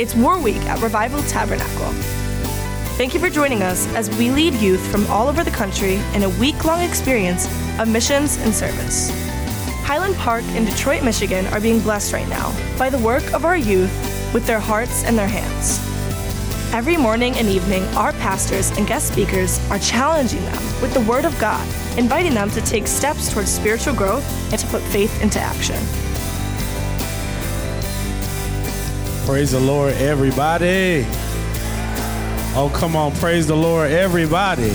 It's War Week at Revival Tabernacle. Thank you for joining us as we lead youth from all over the country in a week long experience of missions and service. Highland Park in Detroit, Michigan are being blessed right now by the work of our youth with their hearts and their hands. Every morning and evening, our pastors and guest speakers are challenging them with the Word of God, inviting them to take steps towards spiritual growth and to put faith into action. Praise the Lord, everybody. Oh, come on, praise the Lord, everybody.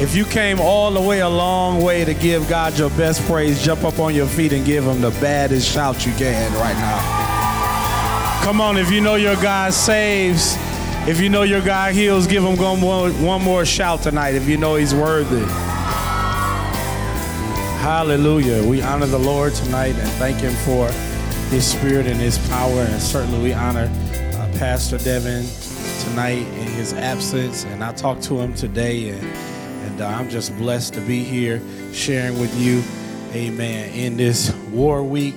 If you came all the way a long way to give God your best praise, jump up on your feet and give him the baddest shout you can right now. Come on, if you know your God saves, if you know your God heals, give him one more, shout tonight if you know he's worthy. Hallelujah. We honor the Lord tonight and thank him for his spirit and his power. And certainly we honor uh, Pastor Devin tonight in his absence. And I talked to him today, and, and uh, I'm just blessed to be here sharing with you, amen, in this War Week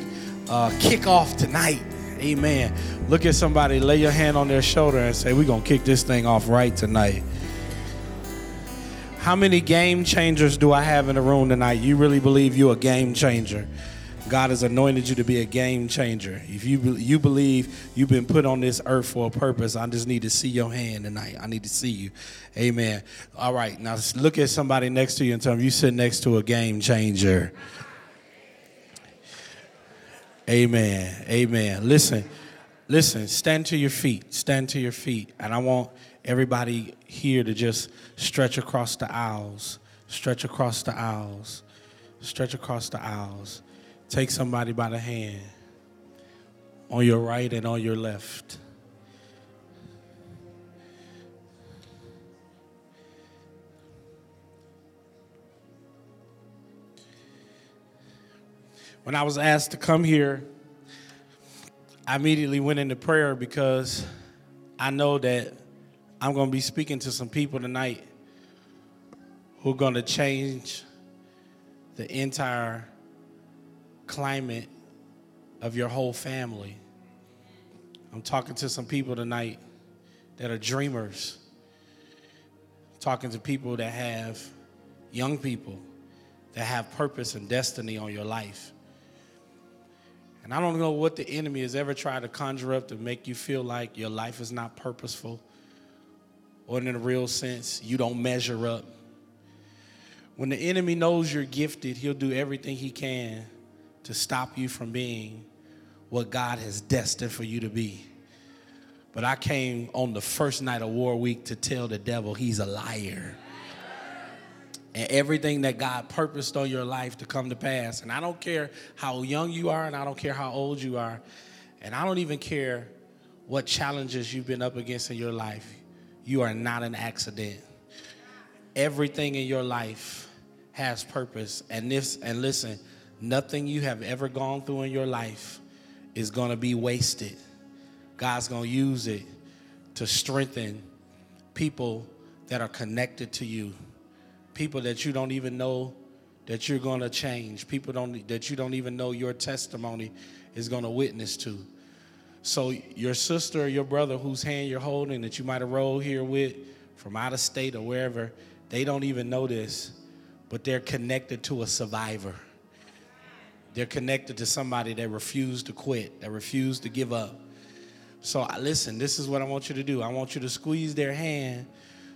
uh, kickoff tonight. Amen. Look at somebody, lay your hand on their shoulder, and say, We're going to kick this thing off right tonight. How many game changers do I have in the room tonight? You really believe you're a game changer? God has anointed you to be a game changer. If you you believe you've been put on this earth for a purpose, I just need to see your hand tonight. I need to see you. Amen. All right, now look at somebody next to you and tell them you sit next to a game changer. Amen. Amen. Listen, listen, stand to your feet. Stand to your feet. And I want everybody here to just stretch across the aisles. Stretch across the aisles. Stretch across the aisles. Take somebody by the hand on your right and on your left. When I was asked to come here, I immediately went into prayer because I know that I'm going to be speaking to some people tonight who are going to change the entire climate of your whole family. I'm talking to some people tonight that are dreamers. I'm talking to people that have young people that have purpose and destiny on your life. And I don't know what the enemy has ever tried to conjure up to make you feel like your life is not purposeful or in a real sense, you don't measure up. When the enemy knows you're gifted, he'll do everything he can to stop you from being what God has destined for you to be. But I came on the first night of War Week to tell the devil he's a liar. And everything that God purposed on your life to come to pass. And I don't care how young you are, and I don't care how old you are, and I don't even care what challenges you've been up against in your life. You are not an accident. Everything in your life has purpose. And this, and listen, Nothing you have ever gone through in your life is going to be wasted. God's going to use it to strengthen people that are connected to you, people that you don't even know that you're going to change, people don't, that you don't even know your testimony is going to witness to. So, your sister or your brother whose hand you're holding that you might have rolled here with from out of state or wherever, they don't even know this, but they're connected to a survivor. They're connected to somebody that refused to quit, that refused to give up. So listen, this is what I want you to do. I want you to squeeze their hand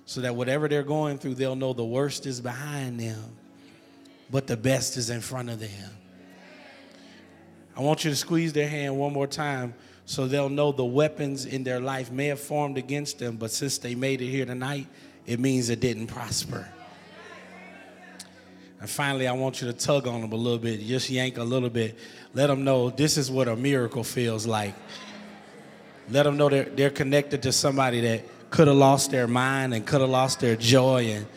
so that whatever they're going through, they'll know the worst is behind them, but the best is in front of them. I want you to squeeze their hand one more time so they'll know the weapons in their life may have formed against them, but since they made it here tonight, it means it didn't prosper. And finally, I want you to tug on them a little bit, just yank a little bit. Let them know this is what a miracle feels like. Let them know they're, they're connected to somebody that could have lost their mind and could have lost their joy and,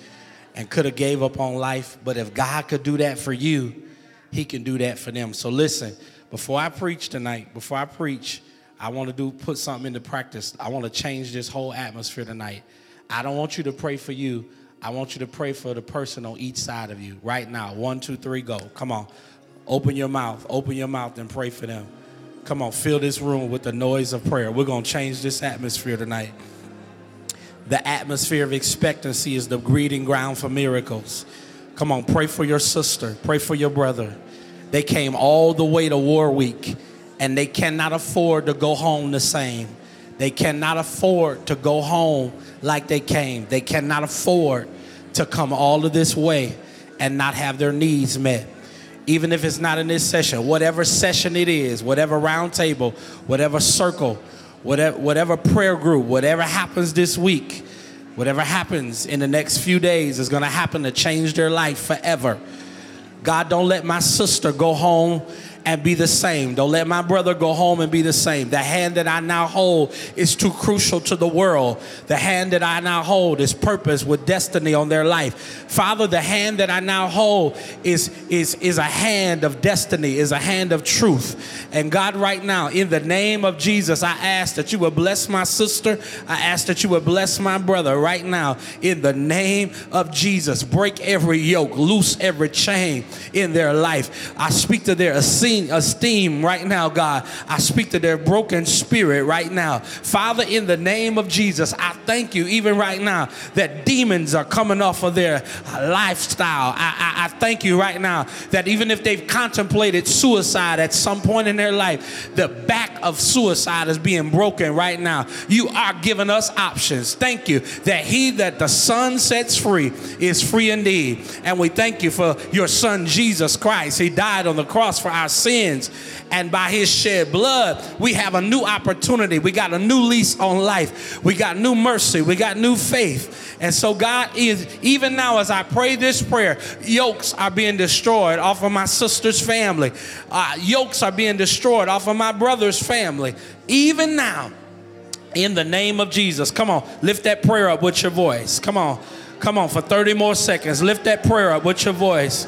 and could have gave up on life. But if God could do that for you, he can do that for them. So listen, before I preach tonight, before I preach, I want to do put something into practice. I want to change this whole atmosphere tonight. I don't want you to pray for you. I want you to pray for the person on each side of you right now. One, two, three, go. Come on. Open your mouth. Open your mouth and pray for them. Come on, fill this room with the noise of prayer. We're going to change this atmosphere tonight. The atmosphere of expectancy is the breeding ground for miracles. Come on, pray for your sister, pray for your brother. They came all the way to War Week and they cannot afford to go home the same. They cannot afford to go home like they came. They cannot afford to come all of this way and not have their needs met. Even if it's not in this session, whatever session it is, whatever round table, whatever circle, whatever, whatever prayer group, whatever happens this week, whatever happens in the next few days is going to happen to change their life forever. God, don't let my sister go home and be the same. Don't let my brother go home and be the same. The hand that I now hold is too crucial to the world. The hand that I now hold is purpose with destiny on their life. Father, the hand that I now hold is, is, is a hand of destiny, is a hand of truth. And God, right now, in the name of Jesus, I ask that you would bless my sister. I ask that you would bless my brother right now in the name of Jesus. Break every yoke, loose every chain in their life. I speak to their esteem esteem right now, God. I speak to their broken spirit right now. Father, in the name of Jesus, I thank you even right now that demons are coming off of their lifestyle. I, I, I thank you right now that even if they've contemplated suicide at some point in their life, the back of suicide is being broken right now. You are giving us options. Thank you that he that the Son sets free is free indeed. And we thank you for your Son, Jesus Christ. He died on the cross for our sins. Sins and by his shed blood, we have a new opportunity. We got a new lease on life. We got new mercy. We got new faith. And so, God is, even now as I pray this prayer, yokes are being destroyed off of my sister's family. Uh, yokes are being destroyed off of my brother's family. Even now, in the name of Jesus. Come on, lift that prayer up with your voice. Come on, come on, for 30 more seconds. Lift that prayer up with your voice.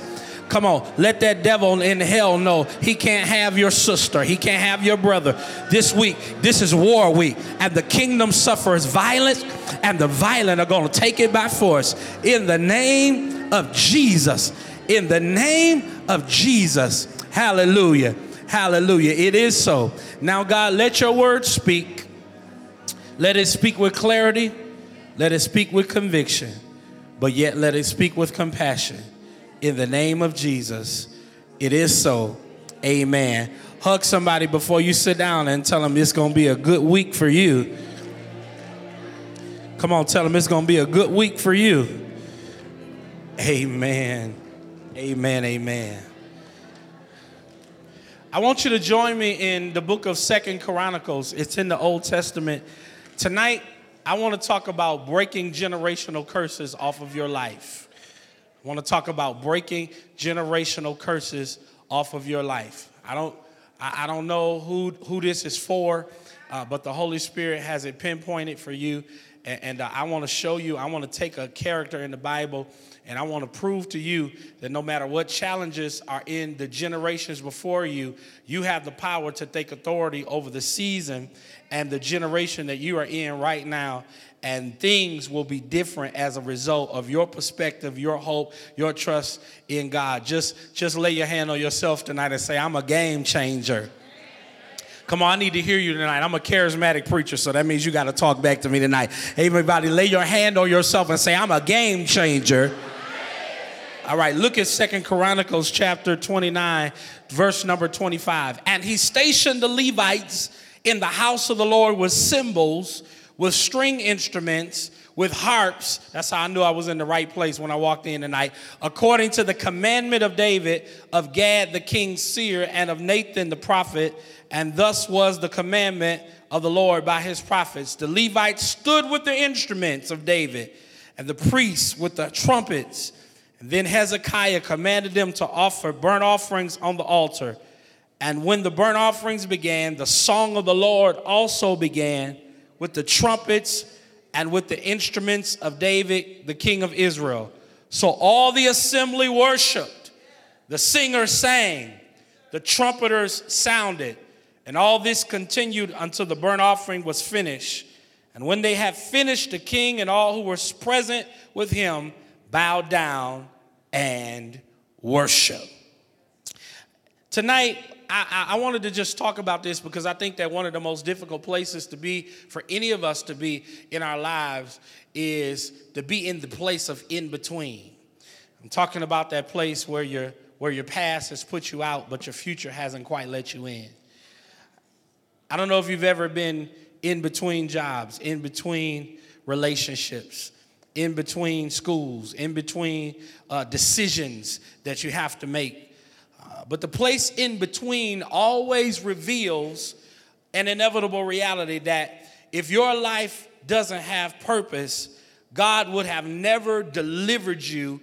Come on, let that devil in hell know he can't have your sister, he can't have your brother. This week, this is war week, and the kingdom suffers violence, and the violent are going to take it by force. In the name of Jesus, in the name of Jesus. Hallelujah. Hallelujah. It is so. Now, God, let your word speak. Let it speak with clarity. Let it speak with conviction. But yet, let it speak with compassion in the name of Jesus. It is so. Amen. Hug somebody before you sit down and tell them it's going to be a good week for you. Come on, tell them it's going to be a good week for you. Amen. Amen. Amen. I want you to join me in the book of Second Chronicles. It's in the Old Testament. Tonight, I want to talk about breaking generational curses off of your life. I want to talk about breaking generational curses off of your life. I don't, I, don't know who, who this is for, uh, but the Holy Spirit has it pinpointed for you. And, and uh, I want to show you, I want to take a character in the Bible and I want to prove to you that no matter what challenges are in the generations before you, you have the power to take authority over the season and the generation that you are in right now and things will be different as a result of your perspective, your hope, your trust in God. Just, just lay your hand on yourself tonight and say, I'm a game changer. Come on, I need to hear you tonight. I'm a charismatic preacher, so that means you got to talk back to me tonight. Everybody, lay your hand on yourself and say, I'm a game changer. All right, look at Second Chronicles chapter 29, verse number 25. And he stationed the Levites in the house of the Lord with cymbals with string instruments, with harps. That's how I knew I was in the right place when I walked in tonight. According to the commandment of David, of Gad the king's seer, and of Nathan the prophet, and thus was the commandment of the Lord by his prophets. The Levites stood with the instruments of David, and the priests with the trumpets. Then Hezekiah commanded them to offer burnt offerings on the altar. And when the burnt offerings began, the song of the Lord also began with the trumpets and with the instruments of David, the king of Israel. So all the assembly worshiped, the singers sang, the trumpeters sounded, and all this continued until the burnt offering was finished. And when they had finished, the king and all who were present with him bowed down and worship. Tonight, I, I wanted to just talk about this because I think that one of the most difficult places to be for any of us to be in our lives is to be in the place of in between. I'm talking about that place where your where your past has put you out, but your future hasn't quite let you in. I don't know if you've ever been in between jobs, in between relationships, in between schools, in between uh, decisions that you have to make. Uh, but the place in between always reveals an inevitable reality that if your life doesn't have purpose, God would have never delivered you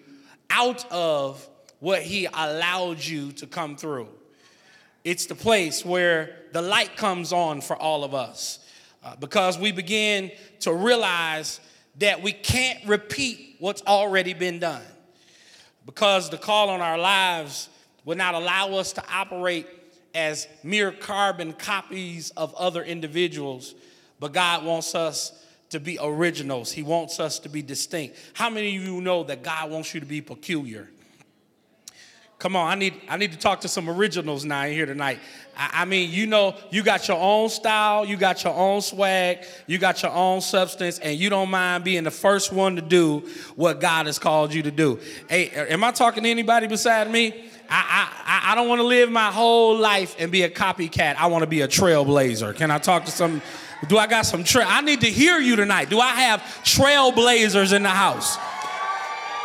out of what He allowed you to come through. It's the place where the light comes on for all of us uh, because we begin to realize that we can't repeat what's already been done. Because the call on our lives will not allow us to operate as mere carbon copies of other individuals, but God wants us to be originals. He wants us to be distinct. How many of you know that God wants you to be peculiar? Come on, I need I need to talk to some originals now here tonight. I, I, mean, you know, you got your own style, you got your own swag, you got your own substance, and you don't mind being the first one to do what God has called you to do. Hey, am I talking to anybody beside me? I, I, I don't want to live my whole life and be a copycat. I want to be a trailblazer. Can I talk to some? Do I got some trail? I need to hear you tonight. Do I have trailblazers in the house?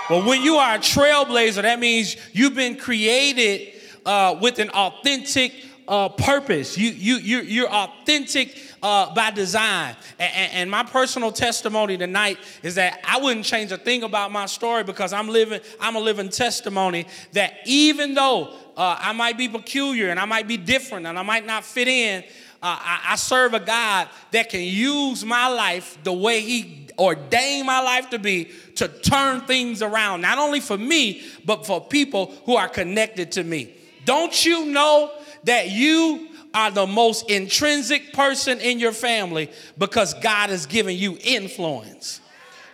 Well, when you are a trailblazer, that means you've been created uh, with an authentic uh, purpose. You, you, you're, you're authentic uh, by design. And, and, my personal testimony tonight is that I wouldn't change a thing about my story because I'm living, I'm a living testimony that even though uh, I might be peculiar and I might be different and I might not fit in, uh, I, I serve a God that can use my life the way He ordained my life to be to turn things around, not only for me, but for people who are connected to me. Don't you know that you are the most intrinsic person in your family because God has given you influence?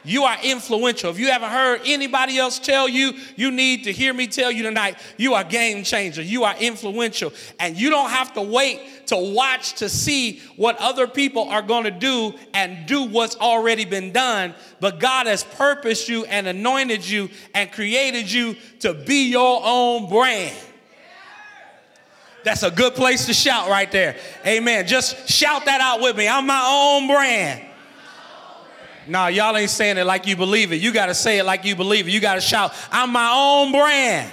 You are influential. If you haven't heard anybody else tell you, you need to hear me tell you tonight, you are game changer. You are influential. And you don't have to wait to watch to see what other people are going to do and do what's already been done. But God has purposed you and anointed you and created you to be your own brand. That's a good place to shout right there. Amen. Just shout that out with me. I'm my own brand. Nah, y'all ain't saying it like you believe it. You got to say it like you believe it. You got to shout, I'm my own brand.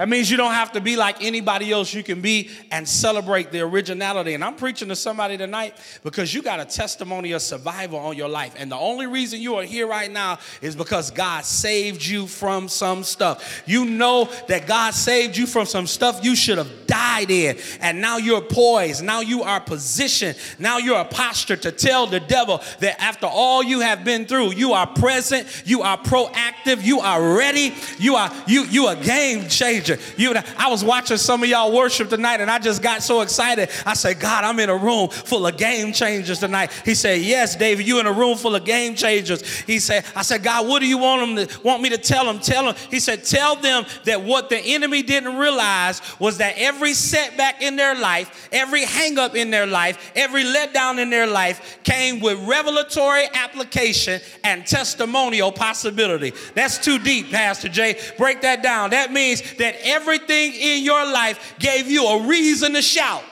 That means you don't have to be like anybody else. You can be and celebrate the originality. And I'm preaching to somebody tonight because you got a testimony of survival on your life. And the only reason you are here right now is because God saved you from some stuff. You know that God saved you from some stuff you should have died in. And now you're poised. Now you are positioned. Now you're a posture to tell the devil that after all you have been through, you are present, you are proactive, you are ready, you are you you a game changer. You, I was watching some of y'all worship tonight and I just got so excited. I said, God, I'm in a room full of game changers tonight. He said, Yes, David, you in a room full of game changers. He said, I said, God, what do you want them to want me to tell them? Tell them. He said, Tell them that what the enemy didn't realize was that every setback in their life, every hangup in their life, every letdown in their life came with revelatory application and testimonial possibility. That's too deep, Pastor Jay. Break that down. That means that everything in your life gave you a reason to shout.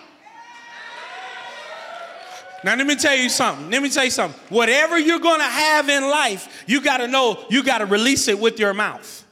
Now, let me tell you something. Let me tell you something. Whatever you're going to have in life, you got to know you got to release it with your mouth.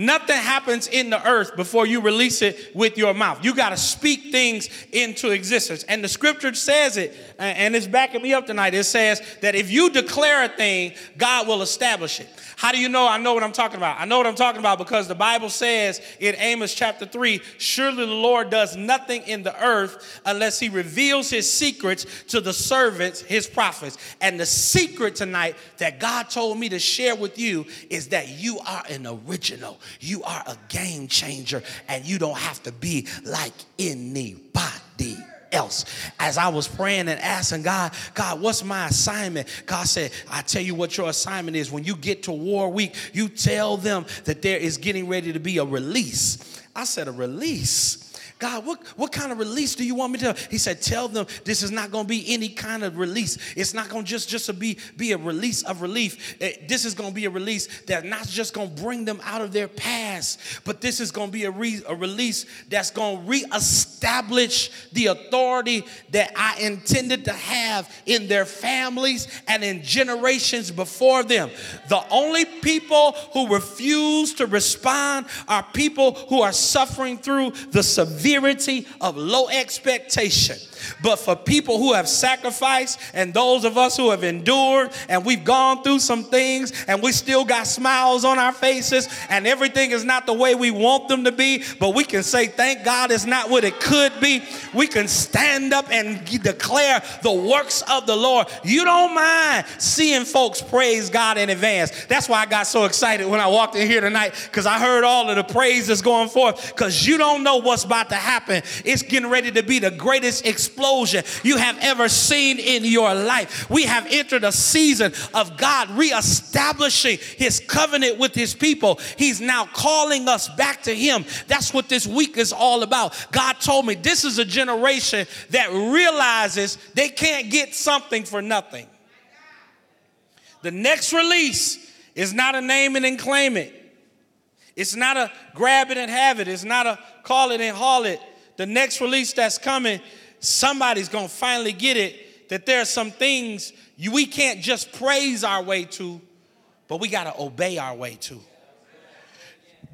Nothing happens in the earth before you release it with your mouth. You got to speak things into existence. And the scripture says it, and it's backing me up tonight. It says that if you declare a thing, God will establish it. How do you know I know what I'm talking about? I know what I'm talking about because the Bible says in Amos chapter 3 surely the Lord does nothing in the earth unless he reveals his secrets to the servants, his prophets. And the secret tonight that God told me to share with you is that you are an original, you are a game changer, and you don't have to be like anybody else. As I was praying and asking God, God, what's my assignment? God said, I tell you what your assignment is. When you get to war week, you tell them that there is getting ready to be a release. I said, a release. God, what, what kind of release do you want me to? He said, Tell them this is not going to be any kind of release. It's not going to just, just be, be a release of relief. It, eh, this is going to be a release that's not just going to bring them out of their past, but this is going to be a, re, a release that's going to reestablish the authority that I intended to have in their families and in generations before them. The only people who refuse to respond are people who are suffering through the severity of low expectation. But for people who have sacrificed and those of us who have endured and we've gone through some things and we still got smiles on our faces and everything is not the way we want them to be, but we can say, Thank God it's not what it could be. We can stand up and declare the works of the Lord. You don't mind seeing folks praise God in advance. That's why I got so excited when I walked in here tonight because I heard all of the praises going forth because you don't know what's about to happen. It's getting ready to be the greatest explosion you have ever seen in your life. We have entered a season of God reestablishing his covenant with his people. He's now calling us back to him. That's what this week is all about. God told me this is a generation that realizes they can't get something for nothing. The next release is not a name and claim it. It's not a grab it and have it. It's not a call it and haul it. The next release that's coming somebody's going to finally get it that there are some things you, we can't just praise our way to, but we got to obey our way to.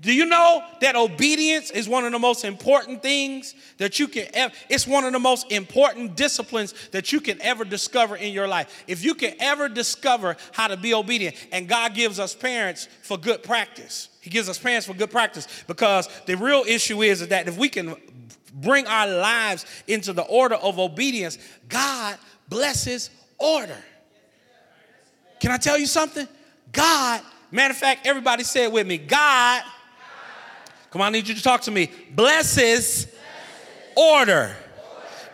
Do you know that obedience is one of the most important things that you can ever, it's one of the most important disciplines that you can ever discover in your life. If you can ever discover how to be obedient, and God gives us parents for good practice. He gives us parents for good practice because the real issue is, that if we can bring our lives into the order of obedience, God blesses order. Can I tell you something? God, matter of fact, everybody say it with me. God, come on, I need you to talk to me. Blesses, order.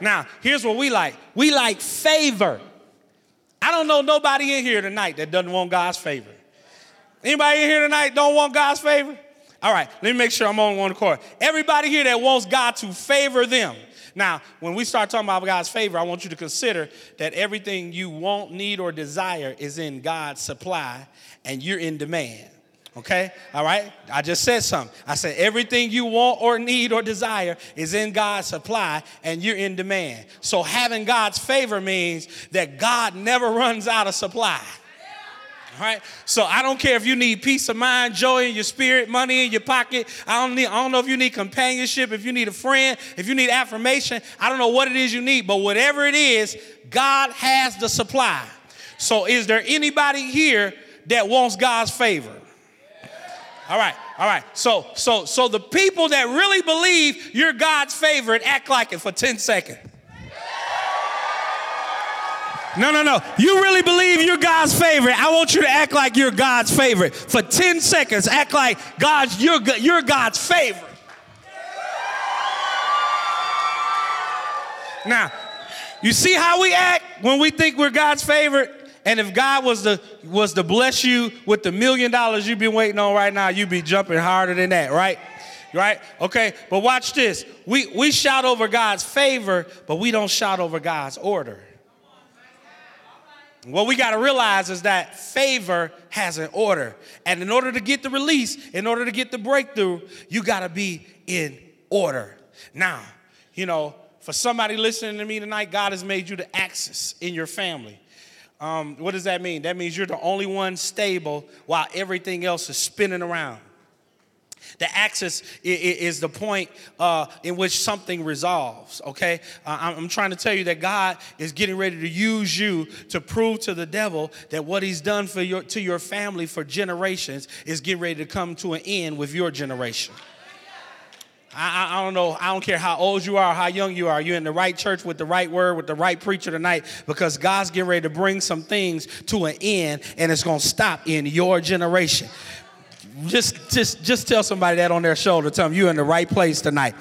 Now, here's what we like we like favor. I don't know nobody in here tonight that doesn't want God's favor. Anybody in here tonight don't want God's favor? All right, let me make sure I'm on one accord. Everybody here that wants God to favor them. Now, when we start talking about God's favor, I want you to consider that everything you want, need, or desire is in God's supply and you're in demand. Okay? All right? I just said something. I said everything you want or need or desire is in God's supply and you're in demand. So having God's favor means that God never runs out of supply. All right. So I don't care if you need peace of mind, joy in your spirit, money in your pocket. I don't need, I don't know if you need companionship, if you need a friend, if you need affirmation. I don't know what it is you need, but whatever it is, God has the supply. So is there anybody here that wants God's favor? All right. All right. So so so the people that really believe you're God's favorite act like it for 10 seconds. No, no, no. You really believe you're God's favorite. I want you to act like you're God's favorite. For 10 seconds, act like God's you're, you're God's favorite. Now, you see how we act when we think we're God's favorite? And if God was to was to bless you with the million dollars you've been waiting on right now, you'd be jumping harder than that, right? Right? Okay, but watch this. We we shout over God's favor, but we don't shout over God's order. What we got to realize is that favor has an order. And in order to get the release, in order to get the breakthrough, you got to be in order. Now, you know, for somebody listening to me tonight, God has made you the axis in your family. Um, what does that mean? That means you're the only one stable while everything else is spinning around. The axis is the point uh, in which something resolves, okay? Uh, I'm trying to tell you that God is getting ready to use you to prove to the devil that what he's done for your, to your family for generations is getting ready to come to an end with your generation. I, I, don't know. I don't care how old you are, how young you are. You're in the right church with the right word, with the right preacher tonight, because God's getting ready to bring some things to an end, and it's going to stop in your generation. Just just, just tell somebody that on their shoulder. Tell them you're in the right place tonight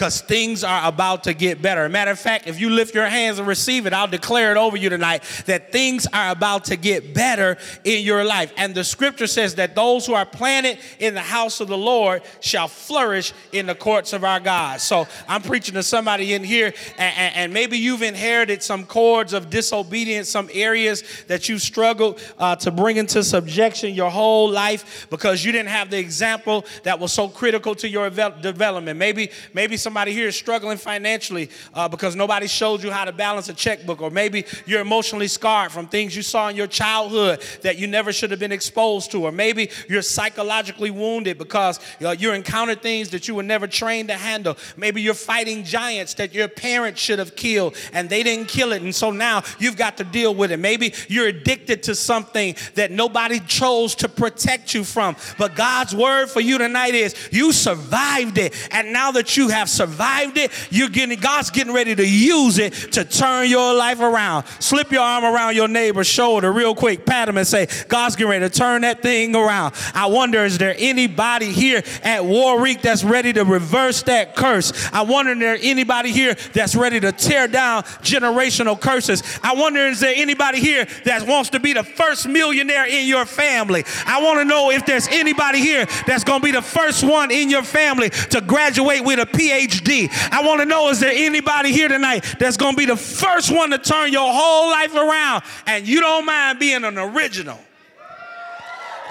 because things are about to get better. Matter of fact, if you lift your hands and receive it, I'll declare it over you tonight that things are about to get better in your life. And the scripture says that those who are planted in the house of the Lord shall flourish in the courts of our God. So I'm preaching to somebody in here, and, and, and maybe you've inherited some cords of disobedience, some areas that you struggled uh, to bring into subjection your whole life because you didn't have the example that was so critical to your development. Maybe, maybe somebody here is struggling financially uh, because nobody showed you how to balance a checkbook, or maybe you're emotionally scarred from things you saw in your childhood that you never should have been exposed to, or maybe you're psychologically wounded because uh, you encountered things that you were never trained to handle. Maybe you're fighting giants that your parents should have killed and they didn't kill it, and so now you've got to deal with it. Maybe you're addicted to something that nobody chose to protect you from, but God's word for you tonight is you survived it, and now that you have survived it, you're getting God's getting ready to use it to turn your life around. Slip your arm around your neighbor's shoulder real quick, pat him and say, God's getting ready to turn that thing around. I wonder, is there anybody here at War Week that's ready to reverse that curse? I wonder, is there anybody here that's ready to tear down generational curses? I wonder, is there anybody here that wants to be the first millionaire in your family? I want to know if there's anybody here that's going to be the first one in your family to graduate with a PhD. I want to know is there anybody here tonight that's going to be the first one to turn your whole life around and you don't mind being an original?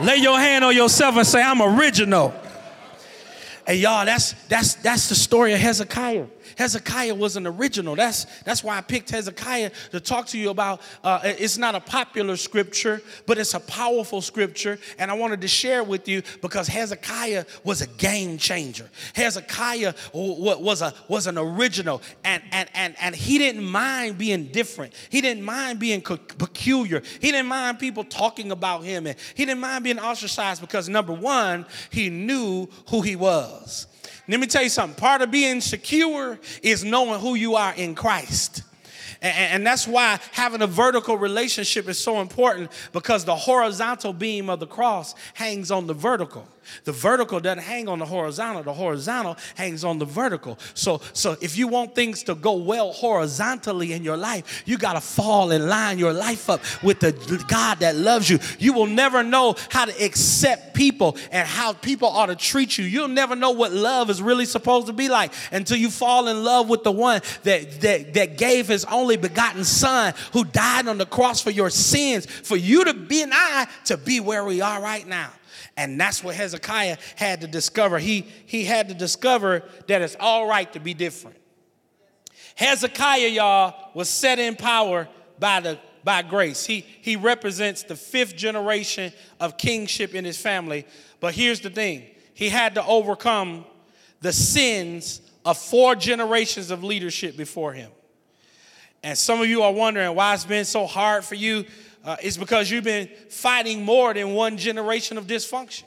Lay your hand on yourself and say, I'm original. And y'all, that's that's that's the story of Hezekiah. Hezekiah was an original. That's, that's why I picked Hezekiah to talk to you about. Uh, it's not a popular scripture, but it's a powerful scripture. And I wanted to share with you because Hezekiah was a game changer. Hezekiah was, a, was an original, and, and, and, and he didn't mind being different. He didn't mind being peculiar. He didn't mind people talking about him, and he didn't mind being ostracized because, number one, he knew who he was. Let me tell you something. Part of being secure is knowing who you are in Christ. And, that's why having a vertical relationship is so important because the horizontal beam of the cross hangs on the vertical. The vertical doesn't hang on the horizontal, the horizontal hangs on the vertical. So, so if you want things to go well horizontally in your life, you got to fall and line your life up with the God that loves you. You will never know how to accept people and how people ought to treat you. You'll never know what love is really supposed to be like until you fall in love with the one that, that, that gave his only begotten son who died on the cross for your sins, for you to be and I to be where we are right now. And that's what Hezekiah had to discover. He, he had to discover that it's all right to be different. Hezekiah, y'all, was set in power by, the, by grace. He, he represents the fifth generation of kingship in his family. But here's the thing he had to overcome the sins of four generations of leadership before him. And some of you are wondering why it's been so hard for you uh, it's because you've been fighting more than one generation of dysfunction.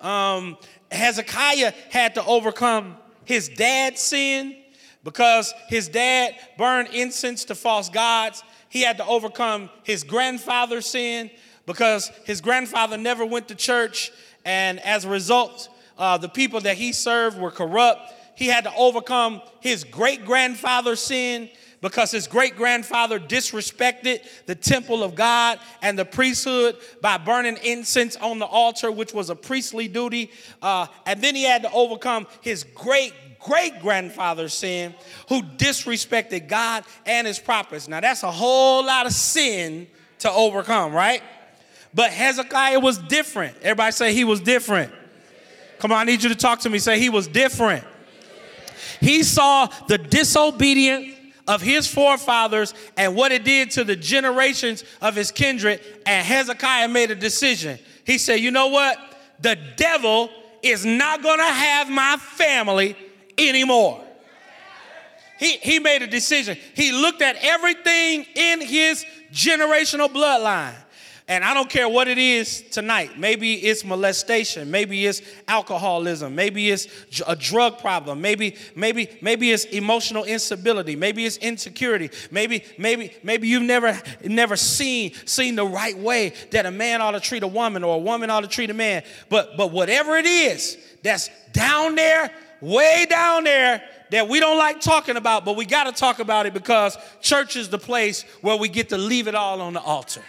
Um, Hezekiah had to overcome his dad's sin because his dad burned incense to false gods. He had to overcome his grandfather's sin because his grandfather never went to church, and as a result, uh, the people that he served were corrupt. He had to overcome his great grandfather's sin because his great grandfather disrespected the temple of God and the priesthood by burning incense on the altar, which was a priestly duty. Uh, and then he had to overcome his great great grandfather's sin who disrespected God and his prophets. Now, that's a whole lot of sin to overcome, right? But Hezekiah was different. Everybody say he was different. Come on, I need you to talk to me. Say he was different. He saw the disobedient of his forefathers and what it did to the generations of his kindred. And Hezekiah made a decision. He said, You know what? The devil is not going to have my family anymore. He, he made a decision. He looked at everything in his generational bloodline And I don't care what it is tonight. Maybe it's molestation. Maybe it's alcoholism. Maybe it's a drug problem. Maybe, maybe, maybe it's emotional instability. Maybe it's insecurity. Maybe, maybe, maybe you've never, never seen, seen the right way that a man ought to treat a woman or a woman ought to treat a man. But, but whatever it is that's down there, way down there, that we don't like talking about, but we got to talk about it because church is the place where we get to leave it all on the altar.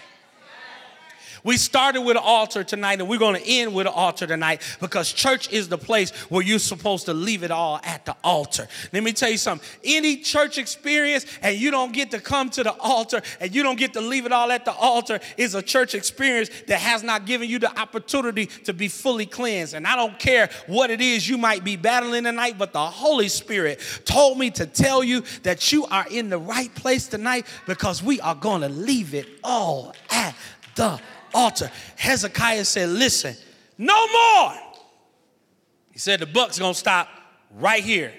We started with an altar tonight and we're going to end with an altar tonight because church is the place where you're supposed to leave it all at the altar. Let me tell you something. Any church experience and you don't get to come to the altar and you don't get to leave it all at the altar is a church experience that has not given you the opportunity to be fully cleansed. And I don't care what it is you might be battling tonight, but the Holy Spirit told me to tell you that you are in the right place tonight because we are going to leave it all at the altar. Hezekiah said, Listen, no more. He said, The buck's gonna stop right here.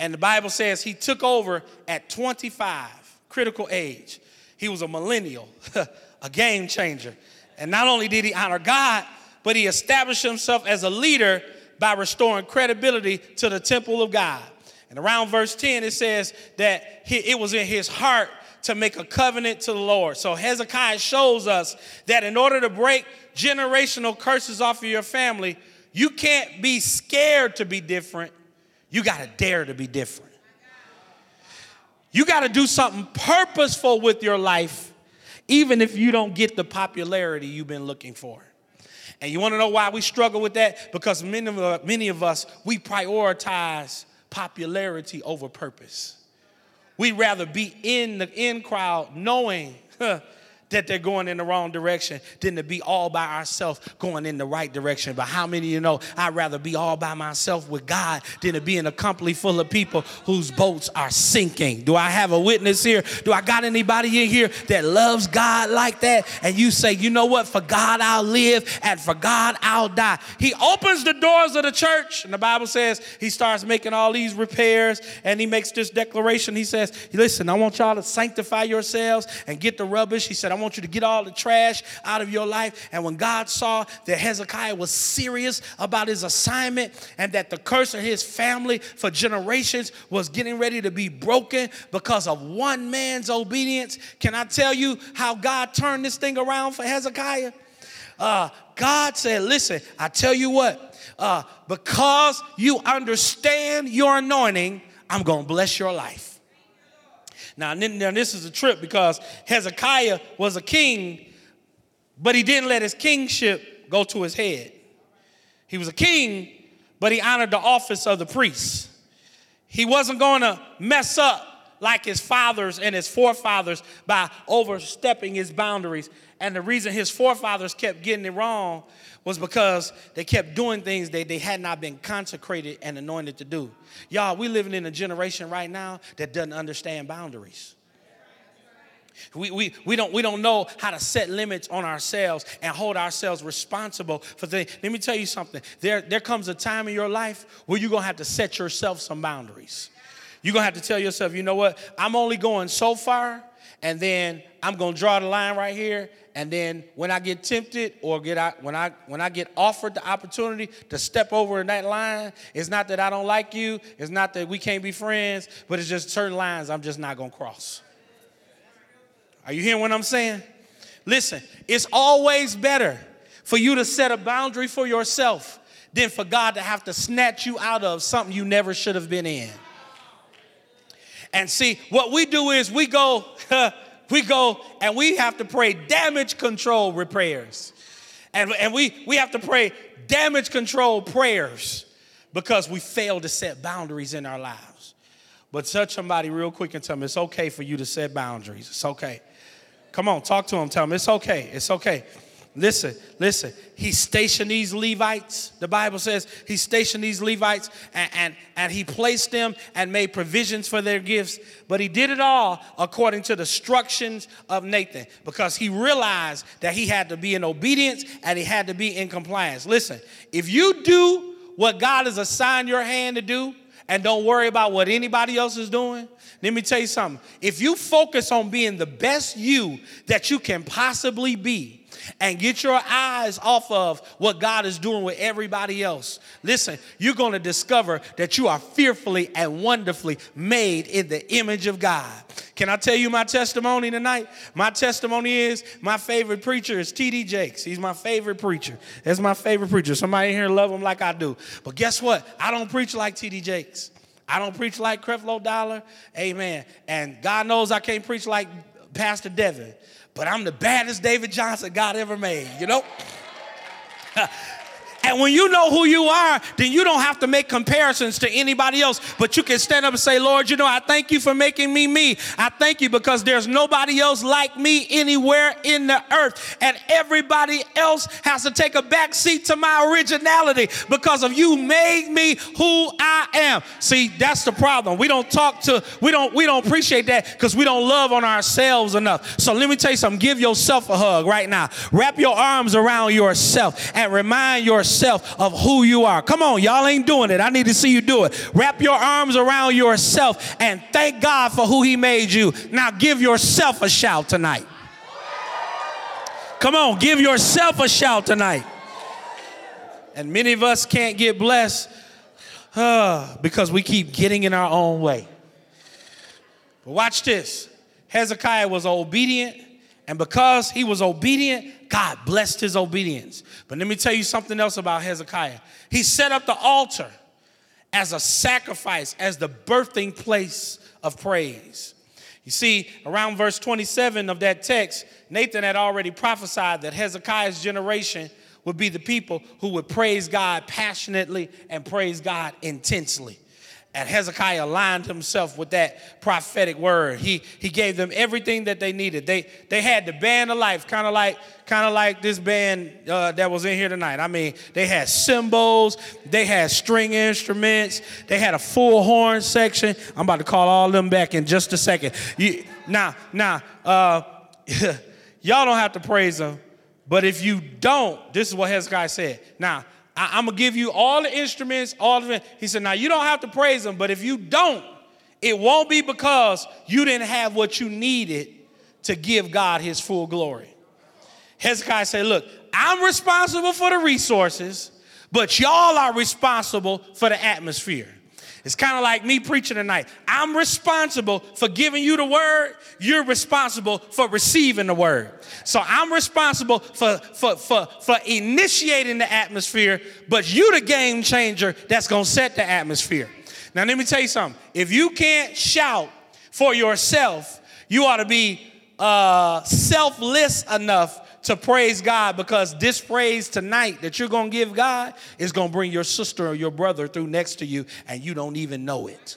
And the Bible says he took over at 25, critical age. He was a millennial, a game changer. And not only did he honor God, but he established himself as a leader by restoring credibility to the temple of God. And around verse 10, it says that it was in his heart to make a covenant to the Lord. So Hezekiah shows us that in order to break generational curses off of your family, you can't be scared to be different. You got to dare to be different. You got to do something purposeful with your life, even if you don't get the popularity you've been looking for. And you want to know why we struggle with that? Because many of, many of us, we prioritize popularity over purpose. We'd rather be in the in crowd knowing huh, that they're going in the wrong direction than to be all by ourselves going in the right direction. But how many of you know I'd rather be all by myself with God than to be in a company full of people whose boats are sinking? Do I have a witness here? Do I got anybody in here that loves God like that? And you say, you know what? For God I'll live and for God I'll die. He opens the doors of the church, and the Bible says he starts making all these repairs and he makes this declaration. He says, Listen, I want y'all to sanctify yourselves and get the rubbish. He said, want you to get all the trash out of your life. And when God saw that Hezekiah was serious about his assignment and that the curse of his family for generations was getting ready to be broken because of one man's obedience, can I tell you how God turned this thing around for Hezekiah? Uh, God said, Listen, I tell you what, uh, because you understand your anointing, I'm going to bless your life. Now, now, this is a trip because Hezekiah was a king, but he didn't let his kingship go to his head. He was a king, but he honored the office of the priest. He wasn't going to mess up like his fathers and his forefathers by overstepping his boundaries. And the reason his forefathers kept getting it wrong was because they kept doing things that they had not been consecrated and anointed to do. Y'all, we living in a generation right now that doesn't understand boundaries. We, we, we, don't, we don't know how to set limits on ourselves and hold ourselves responsible for things. Let me tell you something. There, there comes a time in your life where you're going to have to set yourself some boundaries. You're going to have to tell yourself, you know what? I'm only going so far, and then I'm going to draw the line right here. And then when I get tempted or get out, when I when I get offered the opportunity to step over in that line, it's not that I don't like you, it's not that we can't be friends, but it's just certain lines I'm just not going to cross. Are you hearing what I'm saying? Listen, it's always better for you to set a boundary for yourself than for God to have to snatch you out of something you never should have been in. And see, what we do is we go, we go and we have to pray damage control repairs. And, and we, we have to pray damage control prayers because we fail to set boundaries in our lives. But touch somebody real quick and tell them it's okay for you to set boundaries. It's okay. Come on, talk to them. Tell them it's okay. It's okay. Listen, listen. He stationed these Levites. The Bible says he stationed these Levites and, and, and he placed them and made provisions for their gifts. But he did it all according to the instructions of Nathan because he realized that he had to be in obedience and he had to be in compliance. Listen, if you do what God has assigned your hand to do and don't worry about what anybody else is doing, let me tell you something. If you focus on being the best you that you can possibly be, and get your eyes off of what God is doing with everybody else, listen, you're going to discover that you are fearfully and wonderfully made in the image of God. Can I tell you my testimony tonight? My testimony is my favorite preacher is T.D. Jakes. He's my favorite preacher. That's my favorite preacher. Somebody here love him like I do. But guess what? I don't preach like T.D. Jakes. I don't preach like Creflo Dollar. Amen. And God knows I can't preach like Pastor Devin but I'm the baddest David Johnson God ever made, you know? And when you know who you are, then you don't have to make comparisons to anybody else, but you can stand up and say, Lord, you know, I thank you for making me me. I thank you because there's nobody else like me anywhere in the earth. And everybody else has to take a back seat to my originality because of you made me who I am. See, that's the problem. We don't talk to, we don't, we don't appreciate that because we don't love on ourselves enough. So let me tell you something. Give yourself a hug right now. Wrap your arms around yourself and remind yourself yourself of who you are. Come on, y'all ain't doing it. I need to see you do it. Wrap your arms around yourself and thank God for who He made you. Now give yourself a shout tonight. Come on, give yourself a shout tonight. And many of us can't get blessed uh, because we keep getting in our own way. But watch this Hezekiah was obedient, and because he was obedient, God blessed his obedience. But let me tell you something else about Hezekiah. He set up the altar as a sacrifice, as the birthing place of praise. You see, around verse 27 of that text, Nathan had already prophesied that Hezekiah's generation would be the people who would praise God passionately and praise God intensely. And Hezekiah aligned himself with that prophetic word. He, he gave them everything that they needed. They, they had the band of life, kind of like, kind of like this band uh, that was in here tonight. I mean, they had cymbals, they had string instruments, they had a full horn section. I'm about to call all of them back in just a second. You, now, now, uh, y'all don't have to praise them, but if you don't, this is what Hezekiah said. Now, I, am gonna give you all the instruments, all of it. He said, now you don't have to praise him, but if you don't, it won't be because you didn't have what you needed to give God his full glory. Hezekiah said, Look, I'm responsible for the resources, but y'all are responsible for the atmosphere. It's kind of like me preaching tonight. I'm responsible for giving you the word. You're responsible for receiving the word. So I'm responsible for, for, for, for initiating the atmosphere, but you the game changer that's going to set the atmosphere. Now, let me tell you something. If you can't shout for yourself, you ought to be uh, selfless enough to praise God because this praise tonight that you're going to give God is going to bring your sister or your brother through next to you and you don't even know it.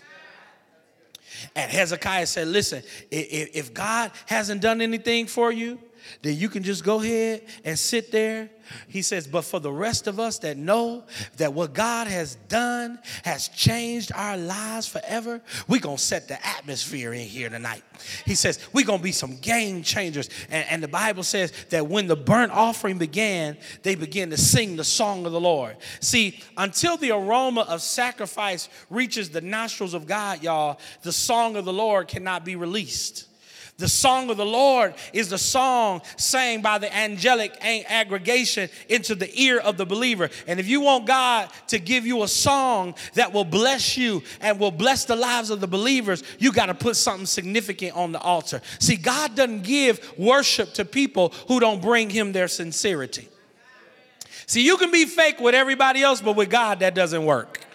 And Hezekiah said, Listen, if God hasn't done anything for you, then you can just go ahead and sit there. He says, but for the rest of us that know that what God has done has changed our lives forever, we're going to set the atmosphere in here tonight. He says, we're going to be some game changers. And, and, the Bible says that when the burnt offering began, they began to sing the song of the Lord. See, until the aroma of sacrifice reaches the nostrils of God, y'all, the song of the Lord cannot be released. The song of the Lord is the song sang by the angelic aggregation into the ear of the believer. And if you want God to give you a song that will bless you and will bless the lives of the believers, you got to put something significant on the altar. See, God doesn't give worship to people who don't bring Him their sincerity. See, you can be fake with everybody else, but with God, that doesn't work.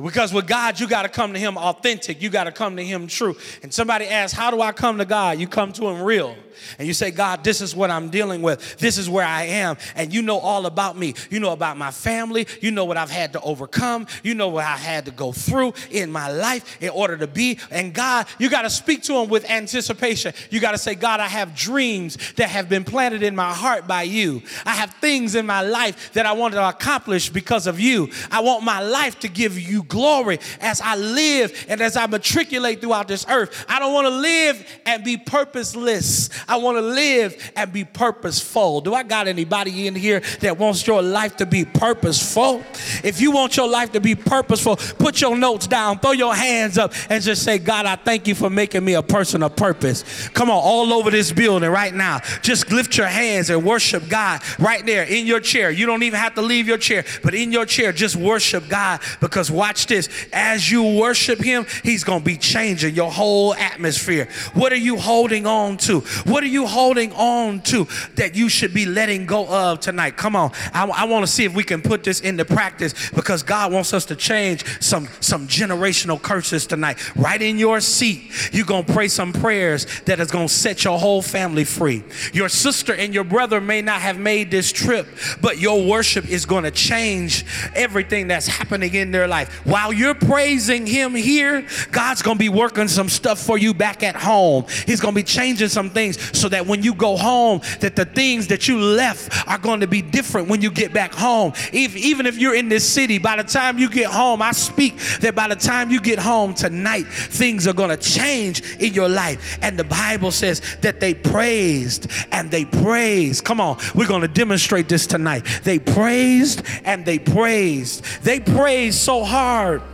Because with God, you got to come to Him authentic. You got to come to Him true. And somebody asks, How do I come to God? You come to Him real. And you say, God, this is what I'm dealing with. This is where I am. And you know all about me. You know about my family. You know what I've had to overcome. You know what I had to go through in my life in order to be. And God, you got to speak to Him with anticipation. You got to say, God, I have dreams that have been planted in my heart by you. I have things in my life that I want to accomplish because of you. I want my life to give you you glory as I live and as I matriculate throughout this earth. I don't want to live and be purposeless. I want to live and be purposeful. Do I got anybody in here that wants your life to be purposeful? If you want your life to be purposeful, put your notes down, throw your hands up, and just say, God, I thank you for making me a person of purpose. Come on, all over this building right now. Just lift your hands and worship God right there in your chair. You don't even have to leave your chair, but in your chair, just worship God because watch this. As you worship Him, He's going to be changing your whole atmosphere. What are you holding on to? What are you holding on to that you should be letting go of tonight? Come on. I, I want to see if we can put this into practice because God wants us to change some, some generational curses tonight. Right in your seat, you're going to pray some prayers that is going to set your whole family free. Your sister and your brother may not have made this trip, but your worship is going to change everything that's happening in their life. While you're praising Him here, God's going to be working some stuff for you back at home. He's going to be changing some things so that when you go home, that the things that you left are going to be different when you get back home. If, even if you're in this city, by the time you get home, I speak that by the time you get home tonight, things are going to change in your life. And the Bible says that they praised and they praised. Come on, we're going to demonstrate this tonight. They praised and they praised. They praised so hard hard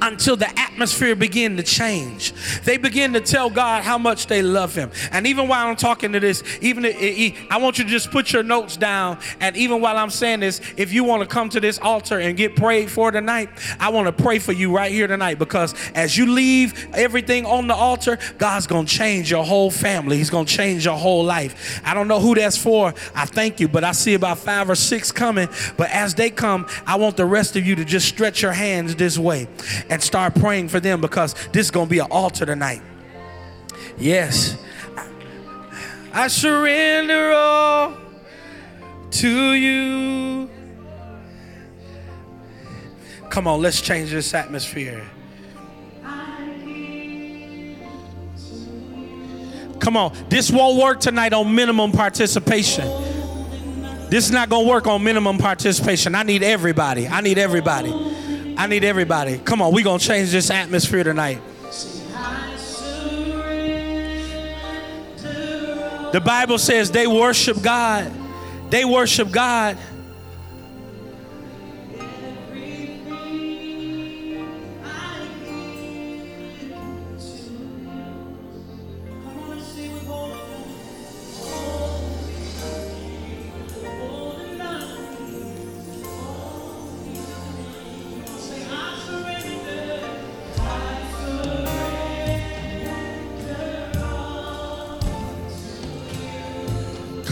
until the atmosphere began to change. They begin to tell God how much they love Him. And even while I'm talking to this, even I want you to just put your notes down. And even while I'm saying this, if you want to come to this altar and get prayed for tonight, I want to pray for you right here tonight because as you leave everything on the altar, God's going to change your whole family. He's going to change your whole life. I don't know who that's for. I thank you, but I see about five or six coming. But as they come, I want the rest of you to just stretch your hands this way and start praying for them because this is going to be an altar tonight. Yes. I surrender all to you. Come on, let's change this atmosphere. Come on, this won't work tonight on minimum participation. This is not going to work on minimum participation. I need everybody. I need everybody. I need everybody. Come on, we're going to change this atmosphere tonight. The Bible says they worship God. They worship God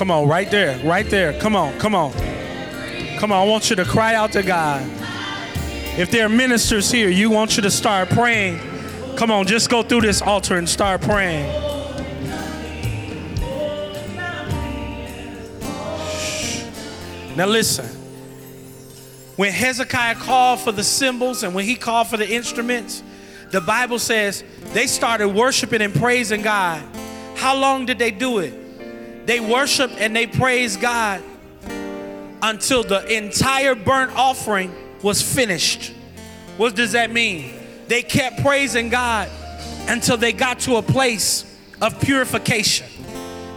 Come on, right there, right there. Come on, come on. Come on, I want you to cry out to God. If there are ministers here, you want you to start praying. Come on, just go through this altar and start praying. Now listen. When Hezekiah called for the cymbals and when he called for the instruments, the Bible says they started worshiping and praising God. How long did they do it? They worshiped and they praised God until the entire burnt offering was finished. What does that mean? They kept praising God until they got to a place of purification.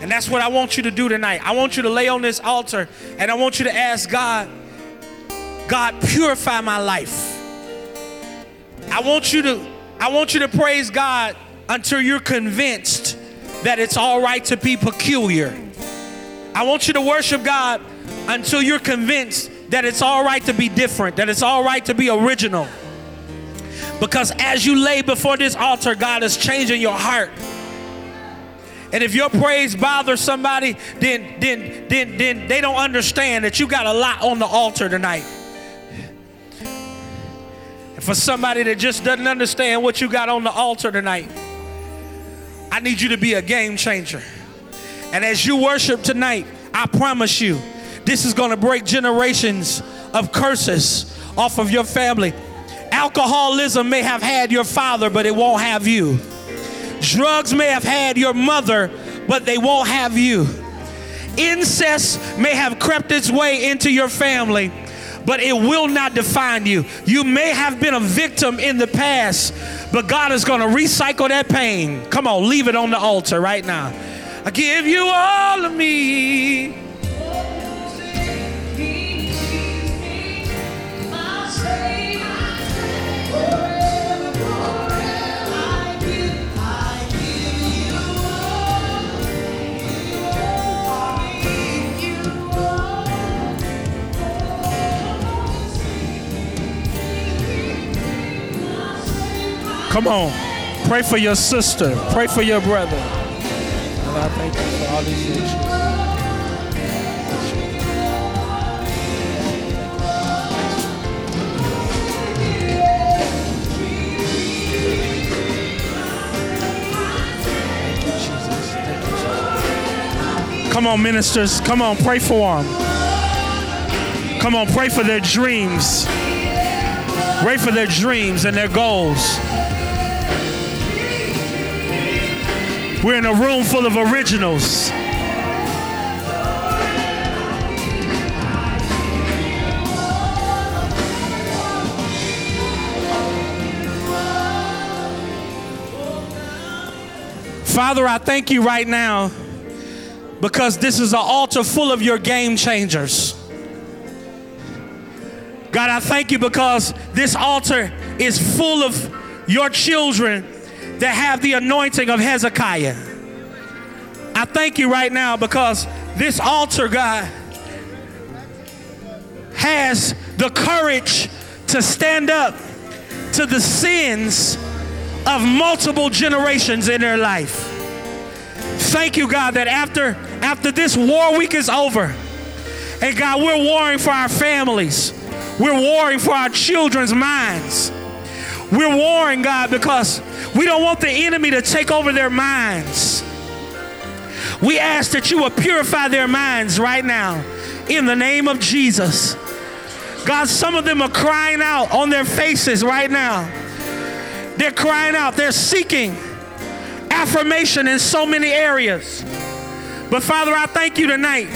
And that's what I want you to do tonight. I want you to lay on this altar and I want you to ask God, God, purify my life. I want you to I want you to praise God until you're convinced that it's all right to be peculiar. I want you to worship God until you're convinced that it's all right to be different, that it's all right to be original. Because as you lay before this altar, God is changing your heart. And if your praise bothers somebody, then then then then they don't understand that you got a lot on the altar tonight. And for somebody that just doesn't understand what you got on the altar tonight, I need you to be a game changer. And as you worship tonight, I promise you, this is going to break generations of curses off of your family. Alcoholism may have had your father, but it won't have you. Drugs may have had your mother, but they won't have you. Incest may have crept its way into your family, but it will not define you. You may have been a victim in the past, but God is going to recycle that pain. Come on, leave it on the altar right now. I give you all of me. Come on. Pray for your sister. Pray for your brother. And I thank you for all these things. Come on, ministers. Come on, pray for them. Come on, pray for their dreams. Pray for their dreams and their goals. We're in a room full of originals. Father, I thank you right now because this is an altar full of your game changers. God, I thank you because this altar is full of your children that have the anointing of Hezekiah. I thank you right now because this altar, God, has the courage to stand up to the sins of multiple generations in their life. Thank you, God, that after after this war week is over, and God, we're warring for our families. We're warring for our children's minds. We're warring, God, because we don't want the enemy to take over their minds. We ask that you will purify their minds right now in the name of Jesus. God, some of them are crying out on their faces right now. They're crying out, they're seeking affirmation in so many areas. But Father, I thank you tonight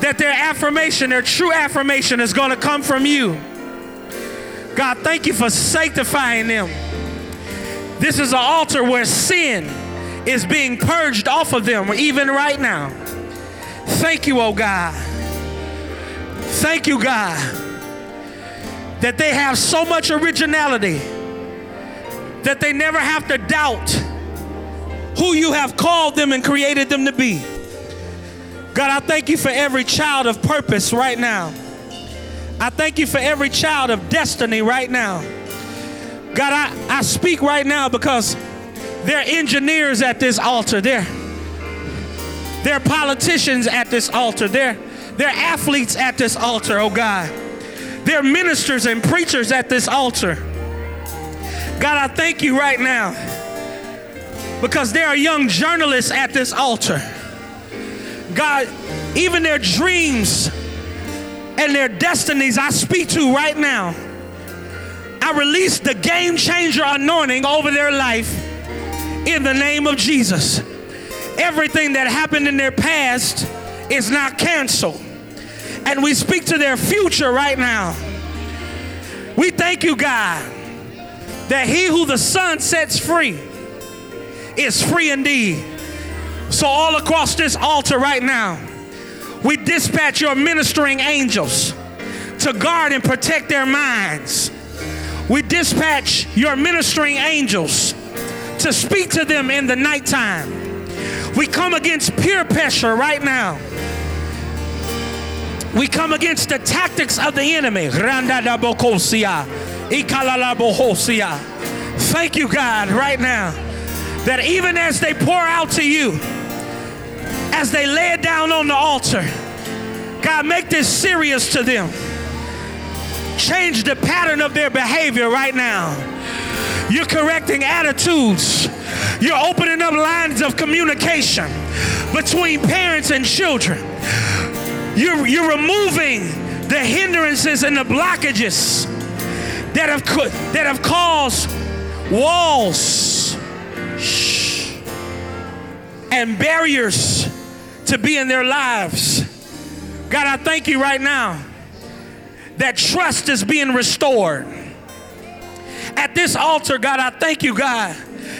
that their affirmation, their true affirmation, is going to come from you. God, thank you for sanctifying them. This is an altar where sin is being purged off of them, even right now. Thank you, oh God. Thank you, God, that they have so much originality that they never have to doubt who you have called them and created them to be. God, I thank you for every child of purpose right now. I thank you for every child of destiny right now. God, I, I speak right now because they're engineers at this altar. They're, they're politicians at this altar. They're, they're athletes at this altar, oh God. They're ministers and preachers at this altar. God, I thank you right now because there are young journalists at this altar. God, even their dreams and their destinies I speak to right now. I release the game changer anointing over their life in the name of Jesus. Everything that happened in their past is not canceled. And we speak to their future right now. We thank you, God, that he who the Son sets free is free indeed. So, all across this altar right now, we dispatch your ministering angels to guard and protect their minds. We dispatch your ministering angels to speak to them in the nighttime. We come against peer pressure right now. We come against the tactics of the enemy. Thank you, God, right now, that even as they pour out to you, as they lay it down on the altar. God, make this serious to them. Change the pattern of their behavior right now. You're correcting attitudes. You're opening up lines of communication between parents and children. You're, you're removing the hindrances and the blockages that have, that have caused walls and barriers to be in their lives. God, I thank you right now that trust is being restored. At this altar, God, I thank you, God,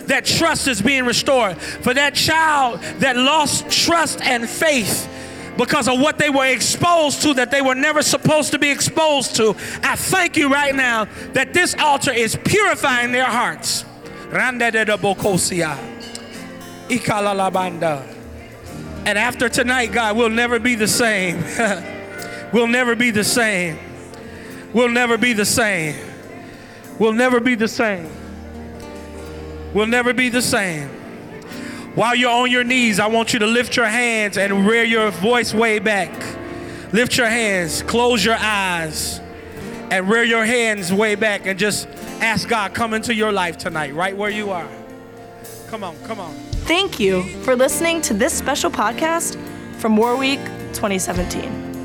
that trust is being restored. For that child that lost trust and faith because of what they were exposed to that they were never supposed to be exposed to, I thank you right now that this altar is purifying their hearts. And after tonight, God, we'll never be the same. we'll never be the same. We'll never be the same. We'll never be the same. We'll never be the same. While you're on your knees, I want you to lift your hands and rear your voice way back. Lift your hands, close your eyes, and rear your hands way back and just ask God, come into your life tonight, right where you are. Come on, come on. Thank you for listening to this special podcast from War Week 2017.